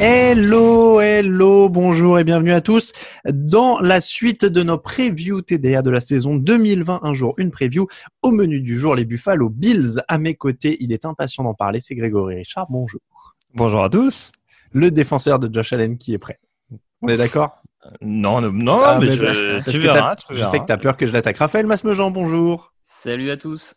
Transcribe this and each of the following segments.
Hello, hello, bonjour et bienvenue à tous dans la suite de nos previews TDA de la saison 2020. Un jour, une preview. Au menu du jour, les Buffalo Bills à mes côtés. Il est impatient d'en parler. C'est Grégory Richard. Bonjour. Bonjour à tous. Le défenseur de Josh Allen qui est prêt. On est d'accord? Non, non, non, Ah, mais mais je, parce tu verras, Je sais que tu as peur que je l'attaque. Raphaël Masmejean, bonjour. Salut à tous.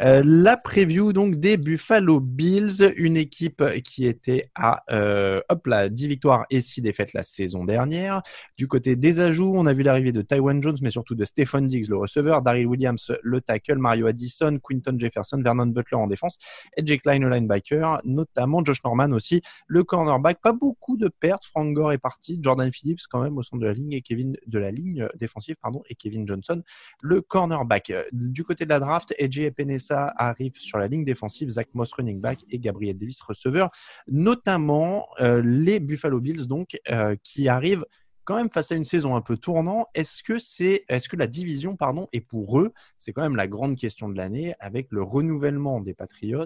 Euh, la preview donc des Buffalo Bills, une équipe qui était à euh, hop là 10 victoires et 6 défaites la saison dernière. Du côté des ajouts, on a vu l'arrivée de Tywan Jones, mais surtout de Stephon Diggs, le receveur, Daryl Williams, le tackle, Mario Addison, Quinton Jefferson, Vernon Butler en défense, et Jake le linebacker, notamment Josh Norman aussi, le cornerback. Pas beaucoup de pertes. Frank Gore est parti, Jordan Phillips quand même au centre de la ligne et Kevin de la ligne défensive pardon et Kevin Johnson le cornerback. Du côté de la draft, AJ Penessa arrive sur la ligne défensive, Zach Moss running back et Gabriel Davis receveur, notamment euh, les Buffalo Bills donc euh, qui arrivent quand même face à une saison un peu tournant. Est-ce que c'est, est-ce que la division pardon est pour eux? C'est quand même la grande question de l'année avec le renouvellement des Patriots.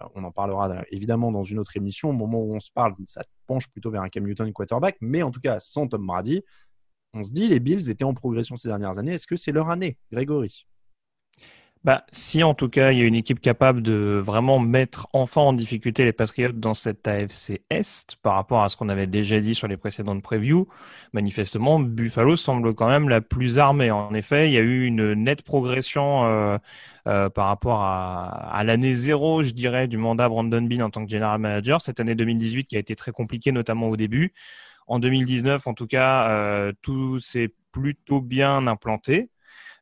Euh, On en parlera évidemment dans une autre émission. Au moment où on se parle, ça penche plutôt vers un Cam Newton quarterback, mais en tout cas sans Tom Brady. On se dit, les Bills étaient en progression ces dernières années. Est-ce que c'est leur année, Grégory? Bah, si en tout cas il y a une équipe capable de vraiment mettre enfin en difficulté les Patriots dans cette AFC Est par rapport à ce qu'on avait déjà dit sur les précédentes previews, manifestement Buffalo semble quand même la plus armée. En effet, il y a eu une nette progression euh, euh, par rapport à, à l'année zéro, je dirais, du mandat Brandon Bean en tant que general manager. Cette année 2018 qui a été très compliquée, notamment au début. En 2019, en tout cas, euh, tout s'est plutôt bien implanté.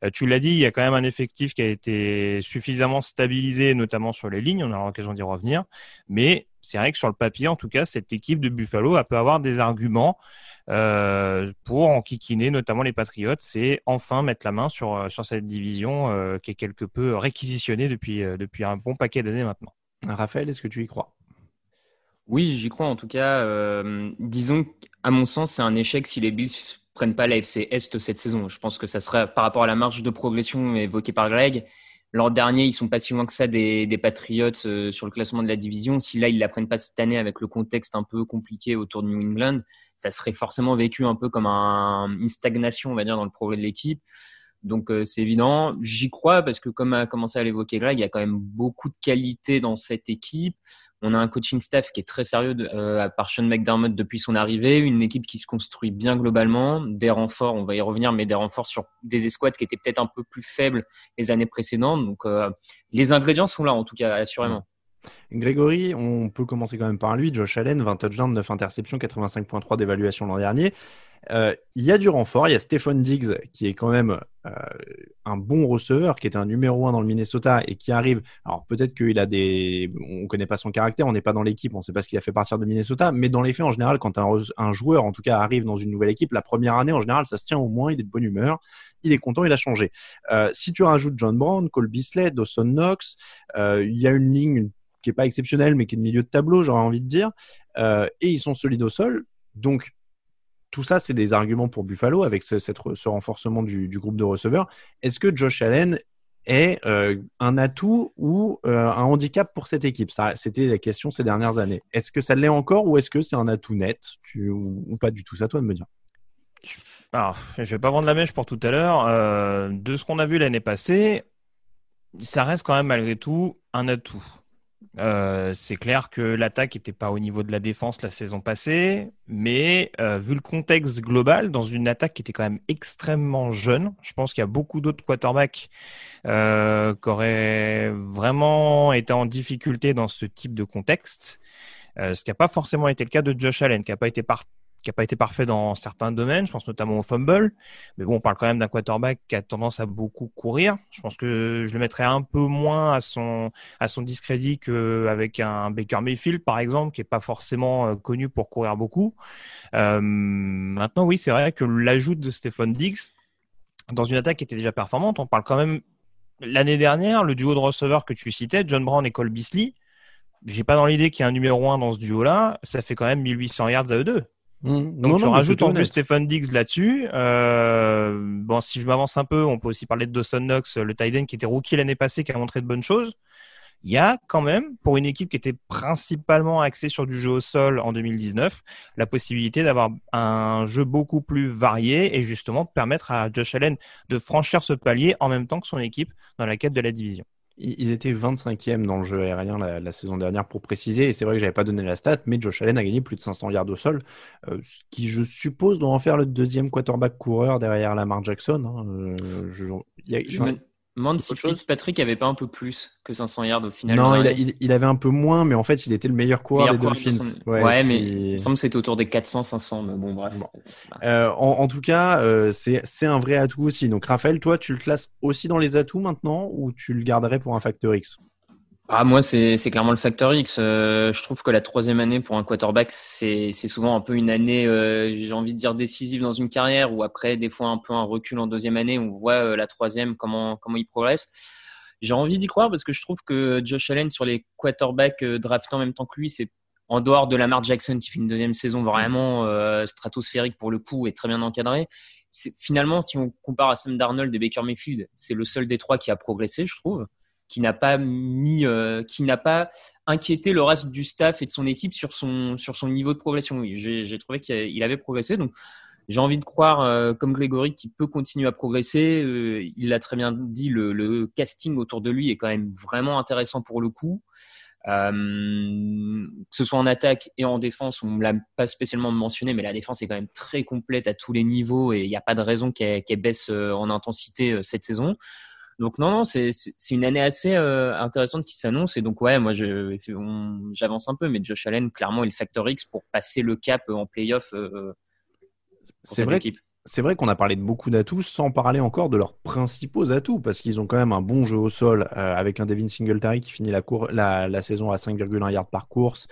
Euh, tu l'as dit, il y a quand même un effectif qui a été suffisamment stabilisé, notamment sur les lignes. On aura l'occasion d'y revenir. Mais c'est vrai que sur le papier, en tout cas, cette équipe de Buffalo elle peut avoir des arguments euh, pour enquiquiner notamment les Patriots et enfin mettre la main sur, euh, sur cette division euh, qui est quelque peu réquisitionnée depuis, euh, depuis un bon paquet d'années maintenant. Raphaël, est-ce que tu y crois? Oui, j'y crois en tout cas. Euh, disons qu'à mon sens, c'est un échec si les Bills prennent pas la FC Est cette saison. Je pense que ça serait par rapport à la marge de progression évoquée par Greg. L'an dernier, ils sont pas si loin que ça des, des Patriots euh, sur le classement de la division. Si là, ils la prennent pas cette année avec le contexte un peu compliqué autour de New England, ça serait forcément vécu un peu comme un- une stagnation, on va dire, dans le progrès de l'équipe. Donc euh, c'est évident. J'y crois parce que comme a commencé à l'évoquer Greg, il y a quand même beaucoup de qualité dans cette équipe. On a un coaching staff qui est très sérieux de, euh, par Sean McDermott depuis son arrivée, une équipe qui se construit bien globalement, des renforts, on va y revenir, mais des renforts sur des escouades qui étaient peut-être un peu plus faibles les années précédentes. Donc euh, les ingrédients sont là en tout cas, assurément. Grégory, on peut commencer quand même par lui. Josh Allen, 20 touchdowns, 9 interceptions, 85.3 d'évaluation l'an dernier. Euh, Il y a du renfort. Il y a Stephon Diggs qui est quand même euh, un bon receveur, qui est un numéro un dans le Minnesota et qui arrive. Alors peut-être qu'il a des, on connaît pas son caractère, on n'est pas dans l'équipe, on sait pas ce qu'il a fait partir de Minnesota, mais dans les faits en général, quand un, joueur en tout cas arrive dans une nouvelle équipe, la première année en général, ça se tient au moins, il est de bonne humeur, il est content, il a changé. Euh, si tu rajoutes John Brown, Cole Beasley, Dawson Knox, il y a une ligne qui est pas exceptionnelle, mais qui est de milieu de tableau, j'aurais envie de dire, et ils sont solides au sol, donc tout ça, c'est des arguments pour Buffalo avec ce, renforcement du, groupe de receveurs. Est-ce que Josh Allen est euh, un atout ou euh, un handicap pour cette équipe? Ça, C'était la question ces dernières années. Est-ce que ça l'est encore ou est-ce que c'est un atout net? Ou, pas du tout? À toi de me dire. Alors, je vais pas vendre la mèche pour tout à l'heure. Euh, de ce qu'on a vu l'année passée, ça reste quand même malgré tout un atout. Euh, c'est clair que l'attaque n'était pas au niveau de la défense la saison passée, mais euh, vu le contexte global, dans une attaque qui était quand même extrêmement jeune, je pense qu'il y a beaucoup d'autres quarterbacks euh, qui auraient vraiment été en difficulté dans ce type de contexte. Ce qui n'a pas forcément été le cas de Josh Allen, qui n'a pas été par qui n'a pas été parfait dans certains domaines, je pense notamment au fumble. Mais bon, on parle quand même d'un quarterback qui a tendance à beaucoup courir. Je pense que je le mettrais un peu moins à son, à son discrédit qu'avec un Baker Mayfield, par exemple, qui est pas forcément euh, connu pour courir beaucoup. Euh, maintenant, oui, c'est vrai que l'ajout de Stephen Diggs dans une attaque qui était déjà performante, on parle quand même l'année dernière, le duo de receveurs que tu citais, John Brown et Cole Beasley, j'ai pas dans l'idée qu'il y ait un numéro 1 dans ce duo-là, ça fait quand même 1800 yards à eux deux. Mmh. Donc tu rajoutes en plus Stephen Diggs là-dessus. Euh, bon, si je m'avance un peu, on peut aussi parler de Dawson Knox, le tight qui était rookie l'année passée, qui a montré de bonnes choses. Il y a quand même, pour une équipe qui était principalement axée sur du jeu au sol en 2019, la possibilité d'avoir un jeu beaucoup plus varié et justement permettre à Josh Allen de franchir ce palier en même temps que son équipe dans la quête de la division. Ils étaient 25e dans le jeu aérien la, saison dernière pour préciser. Et c'est vrai que j'avais pas donné la stat, mais Josh Allen a gagné plus de 500 yards au sol, euh, ce qui je suppose doit en faire le deuxième quarterback coureur derrière Lamar Jackson. Hein. Euh, je, demande si Fitzpatrick avait pas un peu plus que 500 yards au final. Non, il, avait un peu moins, mais en fait, il était le meilleur coureur des Dolphins. Ouais, mais il me semble que c'était autour des 400-500. Mais bon, bref. Euh, en, tout cas, euh, c'est un vrai atout aussi. Donc, Raphaël, toi, tu le classes aussi dans les atouts maintenant ou tu le garderais pour un facteur X? Ah, moi, c'est clairement le facteur X. Euh, je trouve que la troisième année pour un quarterback, c'est souvent un peu une année, euh, j'ai envie de dire, décisive dans une carrière, ou après, des fois, un peu un recul en deuxième année. On voit euh, la troisième, comment, comment il progresse. J'ai envie d'y croire parce que je trouve que Josh Allen, sur les quarterbacks draftés en même temps que lui, c'est en dehors de Lamar Jackson qui fait une deuxième saison vraiment stratosphérique pour le coup et très bien encadré. Finalement, si on compare à Sam Darnold et Baker Mayfield, c'est le seul des trois qui a progressé, je trouve qui n'a pas mis, euh, qui n'a pas inquiété le reste du staff et de son équipe sur son sur son niveau de progression. J'ai trouvé qu'il avait progressé, donc j'ai envie de croire, euh, comme Grégory, qu'il peut continuer à progresser. Euh, il l'a très bien dit, le, casting autour de lui est quand même vraiment intéressant pour le coup. Que ce soit en attaque et en défense, on ne l'a pas spécialement mentionné, mais la défense est quand même très complète à tous les niveaux et il n'y a pas de raison qu'elle baisse en intensité cette saison. Donc non, non, c'est une année assez euh, intéressante qui s'annonce. Et donc ouais, moi j'avance un peu, mais Josh Allen, clairement, est le facteur X pour passer le cap en playoff. Euh, c'est vrai. C'est vrai qu'on a parlé de beaucoup d'atouts sans parler encore de leurs principaux atouts parce qu'ils ont quand même un bon jeu au sol euh, avec un Devin Singletary qui finit la, la, la saison à 5,1 yards par course,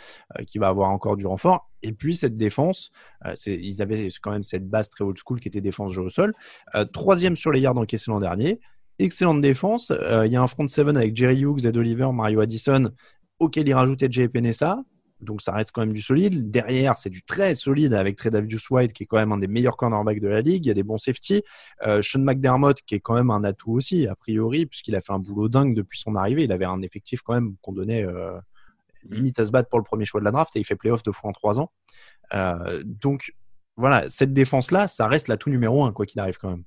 qui va avoir encore du renfort. Et puis cette défense, ils avaient quand même cette base très old school qui était défense jeu au sol. troisième sur les yards encaissés l'an dernier excellente défense. Euh, il y a un front seven avec Jerry Hughes, Ed Oliver, Mario Addison, auquel il rajoutait Jay Penessa. Donc ça reste quand même du solide. Derrière, c'est du très solide avec Tredavious White, qui est quand même un des meilleurs cornerbacks de la ligue. Il y a des bons safety. Euh, Sean McDermott, qui est quand même un atout aussi, a priori, puisqu'il a fait un boulot dingue depuis son arrivée. Il avait un effectif quand même qu'on donnait euh, limite à se battre pour le premier choix de la draft et il fait playoff deux fois en trois ans. Donc voilà, cette défense-là, ça reste l'atout numéro un, quoi qu'il arrive quand même.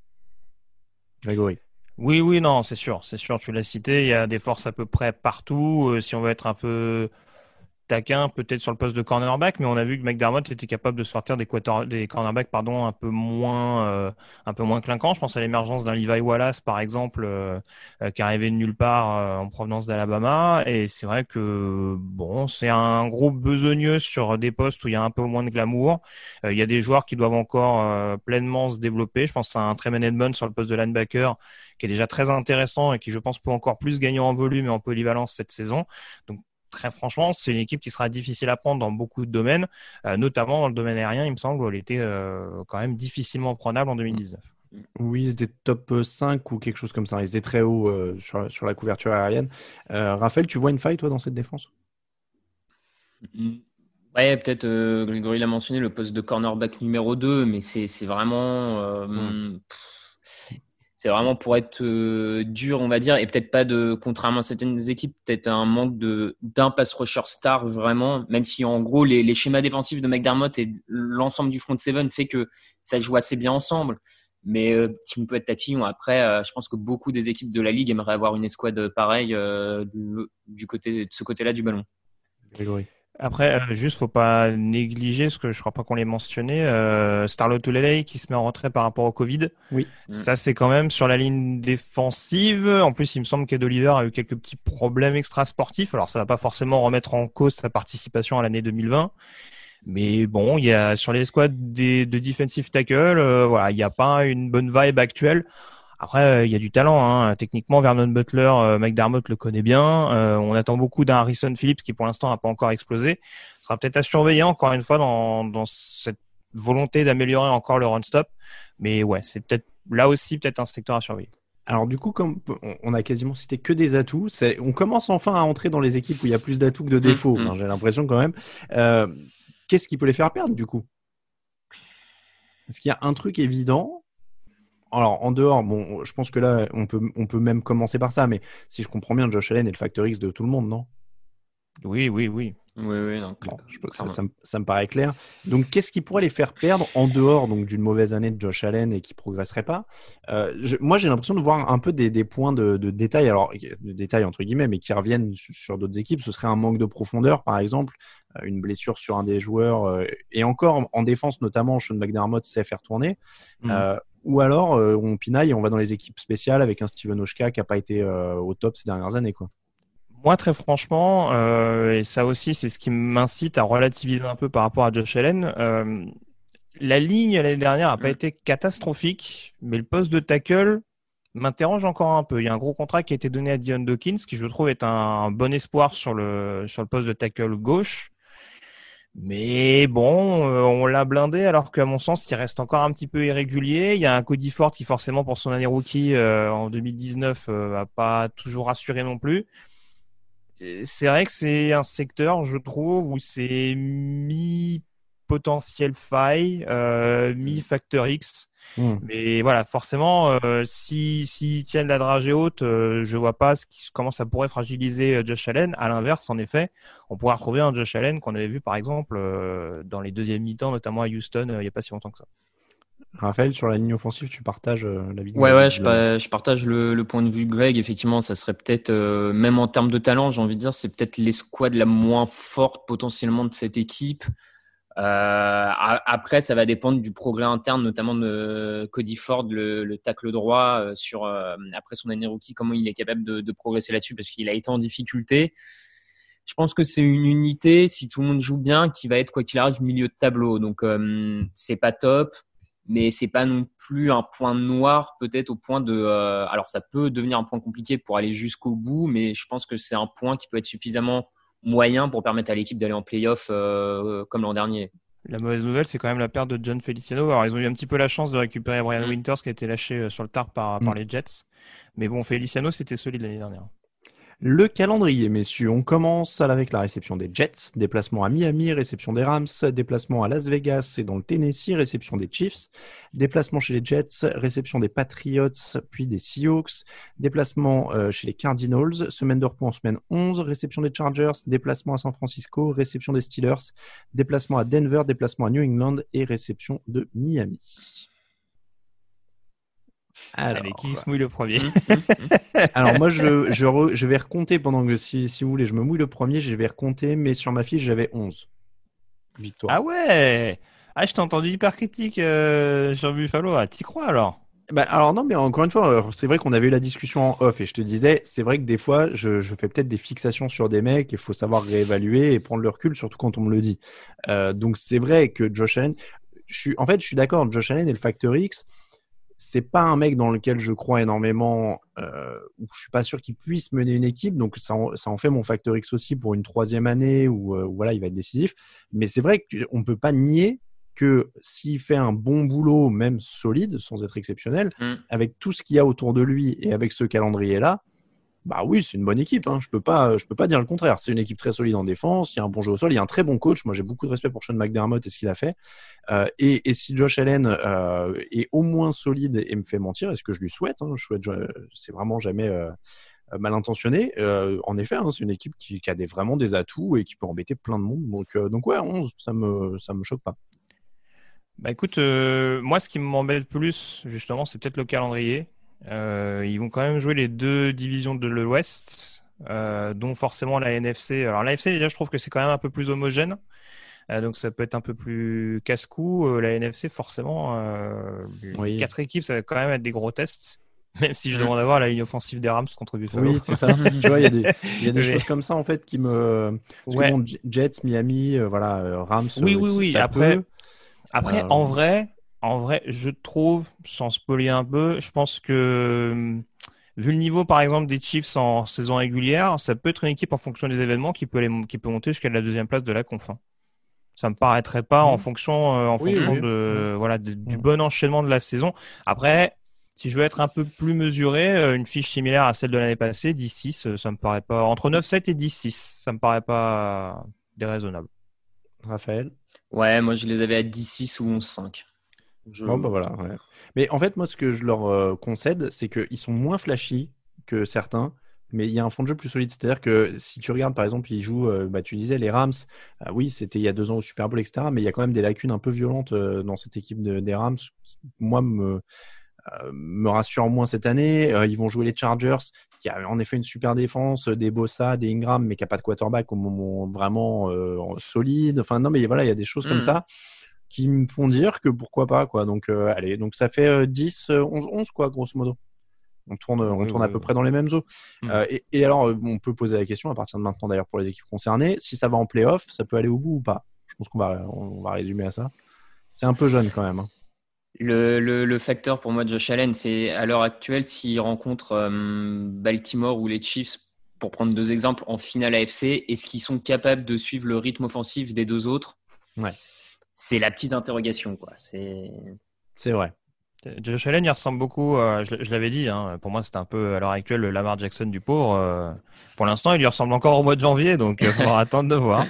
Grégory. Oui, oui, non, c'est sûr, c'est sûr, tu l'as cité, il y a des forces à peu près partout. Euh, si on veut être un peu taquin peut-être sur le poste de cornerback, mais on a vu que McDermott était capable de sortir des, des cornerbacks pardon, un peu moins euh, un peu moins clinquants. Je pense à l'émergence d'un Levi Wallace par exemple euh, euh, qui arrivait de nulle part en provenance d'Alabama et c'est vrai que bon, c'est un groupe besogneux sur des postes où il y a un peu moins de glamour. il y a des joueurs qui doivent encore pleinement se développer. Je pense à un Tremaine Edmond sur le poste de linebacker qui est déjà très intéressant et qui je pense peut encore plus gagner en volume et en polyvalence cette saison. Donc très franchement, c'est une équipe qui sera difficile à prendre dans beaucoup de domaines, euh, notamment dans le domaine aérien. Il me semble qu'elle était euh, quand même difficilement prenable en 2019. Oui, ils étaient top 5 ou quelque chose comme ça. Ils étaient très haut euh, sur, la couverture aérienne. Raphaël, tu vois une faille, toi, dans cette défense? Mm. Ouais, peut-être Grégory l'a mentionné, le poste de cornerback numéro 2, mais c'est vraiment. Mm. C'est vraiment pour être euh, dur, on va dire, et peut-être pas de, contrairement à certaines équipes, peut-être un manque de d'un pass rusher star vraiment, même si en gros les, schémas défensifs de McDermott et l'ensemble du front seven fait que ça joue assez bien ensemble. Mais euh, on peut être tatillon, après, euh, je pense que beaucoup des équipes de la ligue aimeraient avoir une escouade pareille euh, du, côté de ce côté-là du ballon. Après, euh, juste, faut pas négliger, parce que je crois pas qu'on l'ait mentionné, euh, Starlot Tulele qui se met en retrait par rapport au Covid. Oui. Ça, c'est quand même sur la ligne défensive. En plus, il me semble qu'Ed Oliver a eu quelques petits problèmes extra-sportifs. Alors, ça va pas forcément remettre en cause sa participation à l'année 2020. Mais bon, il y a sur les squads des, de defensive tackle, euh, voilà, il n'y a pas une bonne vibe actuelle. Après, euh, il y a du talent. Hein. Techniquement, Vernon Butler, euh, McDermott le connaît bien. Euh, on attend beaucoup d'un Harrison Phillips qui, pour l'instant, n'a pas encore explosé. Ce sera peut-être à surveiller encore une fois dans, dans cette volonté d'améliorer encore le run-stop. Mais ouais, c'est peut-être là aussi peut-être un secteur à surveiller. Alors du coup, comme on a quasiment cité que des atouts, on commence enfin à entrer dans les équipes où il y a plus d'atouts que de défauts. Mmh, mmh. J'ai l'impression quand même. Euh, Qu'est-ce qui peut les faire perdre du coup? Est-ce qu'il y a un truc évident? Alors en dehors, bon, je pense que là, on peut, on peut même commencer par ça, mais si je comprends bien, Josh Allen est le facteur X de tout le monde, non? Oui, oui, oui. Oui, oui, donc, bon, je ça, ça, me, ça, me, paraît clair. Donc, qu'est-ce qui pourrait les faire perdre en dehors donc d'une mauvaise année de Josh Allen et qui progresserait pas? Euh, je, Moi, j'ai l'impression de voir un peu des, des points de, de, détail, alors de détail entre guillemets, mais qui reviennent sur, sur d'autres équipes. Ce serait un manque de profondeur, par exemple, euh, une blessure sur un des joueurs, euh, et encore en défense notamment, Sean McDermott sait faire tourner. Mmh. Euh, ou alors euh, on pinaille et on va dans les équipes spéciales avec un Steven Oshka qui n'a pas été euh, au top ces dernières années. Quoi. Moi, très franchement, euh, et ça aussi, c'est ce qui m'incite à relativiser un peu par rapport à Josh Allen. La ligne l'année dernière n'a pas mm. été catastrophique, mais le poste de tackle m'interroge encore un peu. Il y a un gros contrat qui a été donné à Dion Dawkins, qui je trouve est un bon espoir sur le, sur le poste de tackle gauche. Mais bon, euh, on l'a blindé alors qu'à mon sens, il reste encore un petit peu irrégulier. Il y a un Cody Ford qui forcément pour son année rookie euh, en 2019 euh, a pas toujours assuré non plus. C'est vrai que c'est un secteur, je trouve, où c'est mi potentiel faille, euh, mi facteur X. Mmh. Mais voilà, forcément, euh, si s'ils tiennent la dragée haute, euh, je vois pas ce qui, comment ça pourrait fragiliser euh, Josh Allen. À l'inverse, en effet, on pourrait retrouver un Josh Allen qu'on avait vu par exemple euh, dans les deuxièmes mi-temps, notamment à Houston, il n'y a pas si longtemps que ça. Raphaël, sur la ligne offensive, tu partages la vidéo Ouais, ouais, je, pa je, partage le, le, point de vue de Greg. Effectivement, ça serait peut-être, euh, même en termes de talent, j'ai envie de dire, c'est peut-être l'escouade la moins forte potentiellement de cette équipe. Euh, après, ça va dépendre du progrès interne, notamment de Cody Ford, le, le tacle droit, euh, sur euh, après son année rookie, comment il est capable de, de progresser là-dessus, parce qu'il a été en difficulté. Je pense que c'est une unité, si tout le monde joue bien, qui va être quoi qu'il arrive milieu de tableau. Donc euh, c'est pas top, mais c'est pas non plus un point noir, peut-être au point de. Euh, alors ça peut devenir un point compliqué pour aller jusqu'au bout, mais je pense que c'est un point qui peut être suffisamment moyen pour permettre à l'équipe d'aller en playoff euh, comme l'an dernier. La mauvaise nouvelle, c'est quand même la perte de John Feliciano. Alors, ils ont eu un petit peu la chance de récupérer Brian mm. Winters qui a été lâché euh, sur le tard par, mm. par les Jets. Mais bon, Feliciano, c'était solide l'année dernière. Le calendrier, messieurs, on commence avec la réception des Jets, déplacement à Miami, réception des Rams, déplacement à Las Vegas et dans le Tennessee, réception des Chiefs, déplacement chez les Jets, réception des Patriots, puis des Seahawks, déplacement euh, chez les Cardinals, semaine de repos en semaine 11, réception des Chargers, déplacement à San Francisco, réception des Steelers, déplacement à Denver, déplacement à New England et réception de Miami. Alors, Allez, qui se mouille le premier Alors moi, je, je, re, je, vais recompter pendant que, si, si, vous voulez, je me mouille le premier, je vais recompter, mais sur ma fiche, j'avais 11 victoires. Ah ouais Ah, je t'ai entendu hyper critique euh, sur Buffalo. Ah, t'y crois alors? Bah, alors non, mais encore une fois, c'est vrai qu'on avait eu la discussion en off et je te disais, c'est vrai que des fois, je, je fais peut-être des fixations sur des mecs, il faut savoir réévaluer et prendre le recul, surtout quand on me le dit. Euh, donc c'est vrai que Josh Allen, je suis, en fait, je suis d'accord, Josh Allen est le facteur X c'est pas un mec dans lequel je crois énormément, euh, où je suis pas sûr qu'il puisse mener une équipe, donc ça en, ça en, fait mon facteur X aussi pour une troisième année où, euh, voilà il va être décisif. Mais c'est vrai qu'on peut pas nier que s'il fait un bon boulot, même solide, sans être exceptionnel, mm. avec tout ce qu'il y a autour de lui et avec ce calendrier là, Bah oui, c'est une bonne équipe. Hein. Je peux peux pas dire le contraire. C'est une équipe très solide en défense. Il y a un bon jeu au sol. Il y a un très bon coach. Moi, j'ai beaucoup de respect pour Sean McDermott et ce qu'il a fait. Euh, et, si Josh Allen euh, est au moins solide et me fait mentir, est-ce que je lui souhaite hein, souhaite, c'est vraiment jamais euh, mal intentionné. En effet, hein, c'est une équipe qui, a vraiment des atouts et qui peut embêter plein de monde. Donc, donc ouais, 11, ça me, ça me choque pas. Bah écoute, moi, ce qui m'embête plus, justement, c'est peut-être le calendrier. Euh, ils vont quand même jouer les deux divisions de l'Ouest, euh, dont forcément la NFC. Alors la NFC, déjà, je trouve que c'est quand même un peu plus homogène. Euh, donc ça peut être un peu plus casse-cou. La NFC, forcément, oui. quatre équipes, ça va quand même être des gros tests. Même si je demande à voir la ligne offensive des Rams contre Buffalo. Oui, c'est ça. tu vois, il y a des, y a des choses comme ça en fait qui me. Ouais. Bon, Jets, Miami, voilà, Rams. Oui, oui, oui. Après, peut... après en vrai, en vrai, je trouve, sans spoiler un peu, je pense que vu le niveau, par exemple, des Chiefs en saison régulière, ça peut être une équipe en fonction des événements qui peut, les, qui peut monter jusqu'à la deuxième place de la conf. Hein. Ça me paraîtrait pas en fonction, euh, en oui, fonction oui, de, mmh. voilà, de, du bon enchaînement de la saison. Après, si je veux être un peu plus mesuré, euh, une fiche similaire à celle de l'année passée, 10-6, euh, ça me paraît pas entre 9-7 et 10-6, ça me paraît pas déraisonnable. Raphaël? Ouais, moi je les avais à 10-6 ou 11-5. Je... Bon, bah voilà. Ouais. Mais en fait, moi, ce que je leur euh, concède, c'est qu'ils sont moins flashy que certains, mais il y a un fond de jeu plus solide. C'est-à-dire que si tu regardes, par exemple, ils jouent, euh, bah, tu disais, les Rams, euh, oui, c'était il y a deux ans au Super Bowl, etc., mais il y a quand même des lacunes un peu violentes euh, dans cette équipe de, des Rams. Moi, me, me rassure moins cette année. ils vont jouer les Chargers, qui a en effet une super défense, des Bossa, des Ingram, mais qui n'a pas de quarterback au moment vraiment solide. Enfin, non, mais voilà, il y a des choses mmh. comme ça qui me font dire que pourquoi pas quoi. Donc euh, allez, donc ça fait euh, 10 11 11 quoi grosso modo. On tourne on oui, tourne oui, à peu près dans les mêmes eaux. Mmh. Euh, et, et, alors on peut poser la question à partir de maintenant d'ailleurs pour les équipes concernées, si ça va en playoff, ça peut aller au bout ou pas? Je pense qu'on va on va résumer à ça. C'est un peu jeune quand même. Hein. Le, le, le, facteur pour moi de Josh Allen, c'est à l'heure actuelle s'il rencontre euh, Baltimore ou les Chiefs, pour prendre deux exemples, en finale AFC, est-ce qu'ils sont capables de suivre le rythme offensif des deux autres? Ouais c'est la petite interrogation, quoi. C'est. Vrai. Josh Allen, il ressemble beaucoup, euh, je, l'avais dit, hein, pour moi c'est un peu à l'heure actuelle le Lamar Jackson du pauvre. Euh, pour l'instant, il lui ressemble encore au mois de janvier, donc il faudra attendre de voir.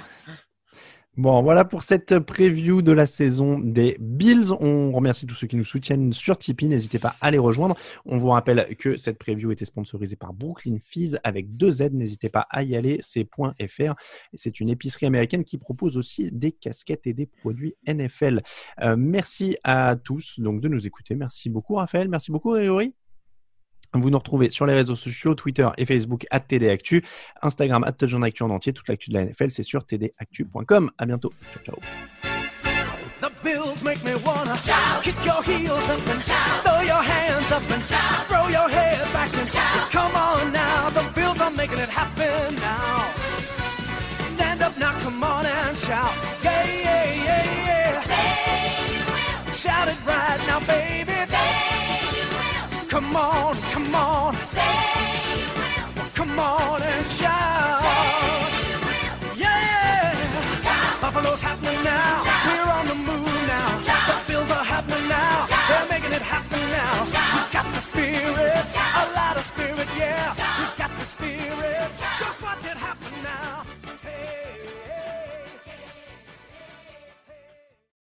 Bon, voilà pour cette preview de la saison des Bills. On remercie tous ceux qui nous soutiennent sur Tipeee. N'hésitez pas à les rejoindre. On vous rappelle que cette preview était sponsorisée par Brooklyn Fees avec deux Z. N'hésitez pas à y aller. C'est .fr. C'est une épicerie américaine qui propose aussi des casquettes et des produits NFL. Euh, merci à tous donc de nous écouter. Merci beaucoup Raphaël. Merci beaucoup Réori. Vous nous retrouvez sur les réseaux sociaux, Twitter et Facebook at TDActu, Instagram at Actu en entier. Toute l'actu de la NFL, c'est sur tdactu.com. À bientôt. Ciao, ciao. The bills make me wanna shout. Kick your heels up and shout. Throw your hands up and shout. Throw your head back and shout. Come on now, the bills are making it happen now. Stand up now, come on and shout. Yeah, yeah, yeah, yeah. Say you will. Shout it right now, baby. Come on, come on. Say you will. Come on and shout. Say you will. Yeah. Shout. Buffalo's happening now. Shout. We're on the moon now. Shout. The fields are happening now. They're making it happen now. We got the spirit, a lot of spirit, yeah.